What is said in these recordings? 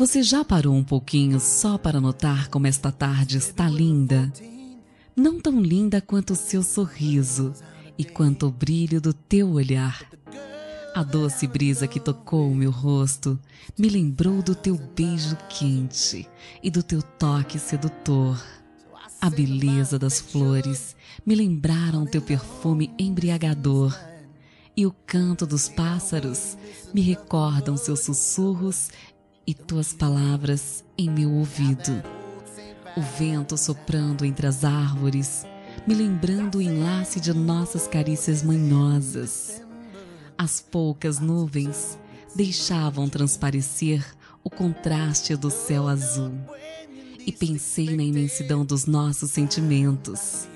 Você já parou um pouquinho só para notar como esta tarde está linda? Não tão linda quanto o seu sorriso e quanto o brilho do teu olhar. A doce brisa que tocou o meu rosto me lembrou do teu beijo quente e do teu toque sedutor. A beleza das flores me lembraram teu perfume embriagador. E o canto dos pássaros me recordam seus sussurros e tuas palavras em meu ouvido. O vento soprando entre as árvores, me lembrando o enlace de nossas carícias manhosas. As poucas nuvens deixavam transparecer o contraste do céu azul. E pensei na imensidão dos nossos sentimentos.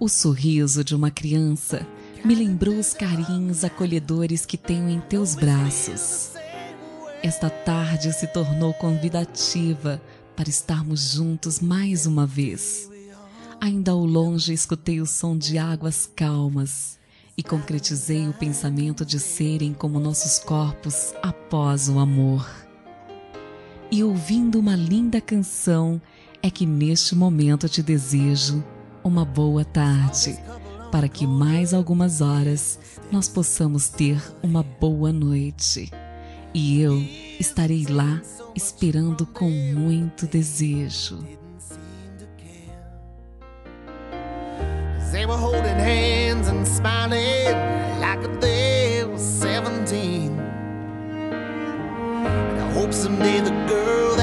O sorriso de uma criança me lembrou os carinhos acolhedores que tenho em teus braços. Esta tarde se tornou convidativa para estarmos juntos mais uma vez. Ainda ao longe escutei o som de águas calmas e concretizei o pensamento de serem como nossos corpos após o amor. E ouvindo uma linda canção, é que neste momento te desejo uma boa tarde, para que mais algumas horas nós possamos ter uma boa noite e eu estarei lá esperando com muito desejo. They were holding hands and smiling 17. And I hope someday the girl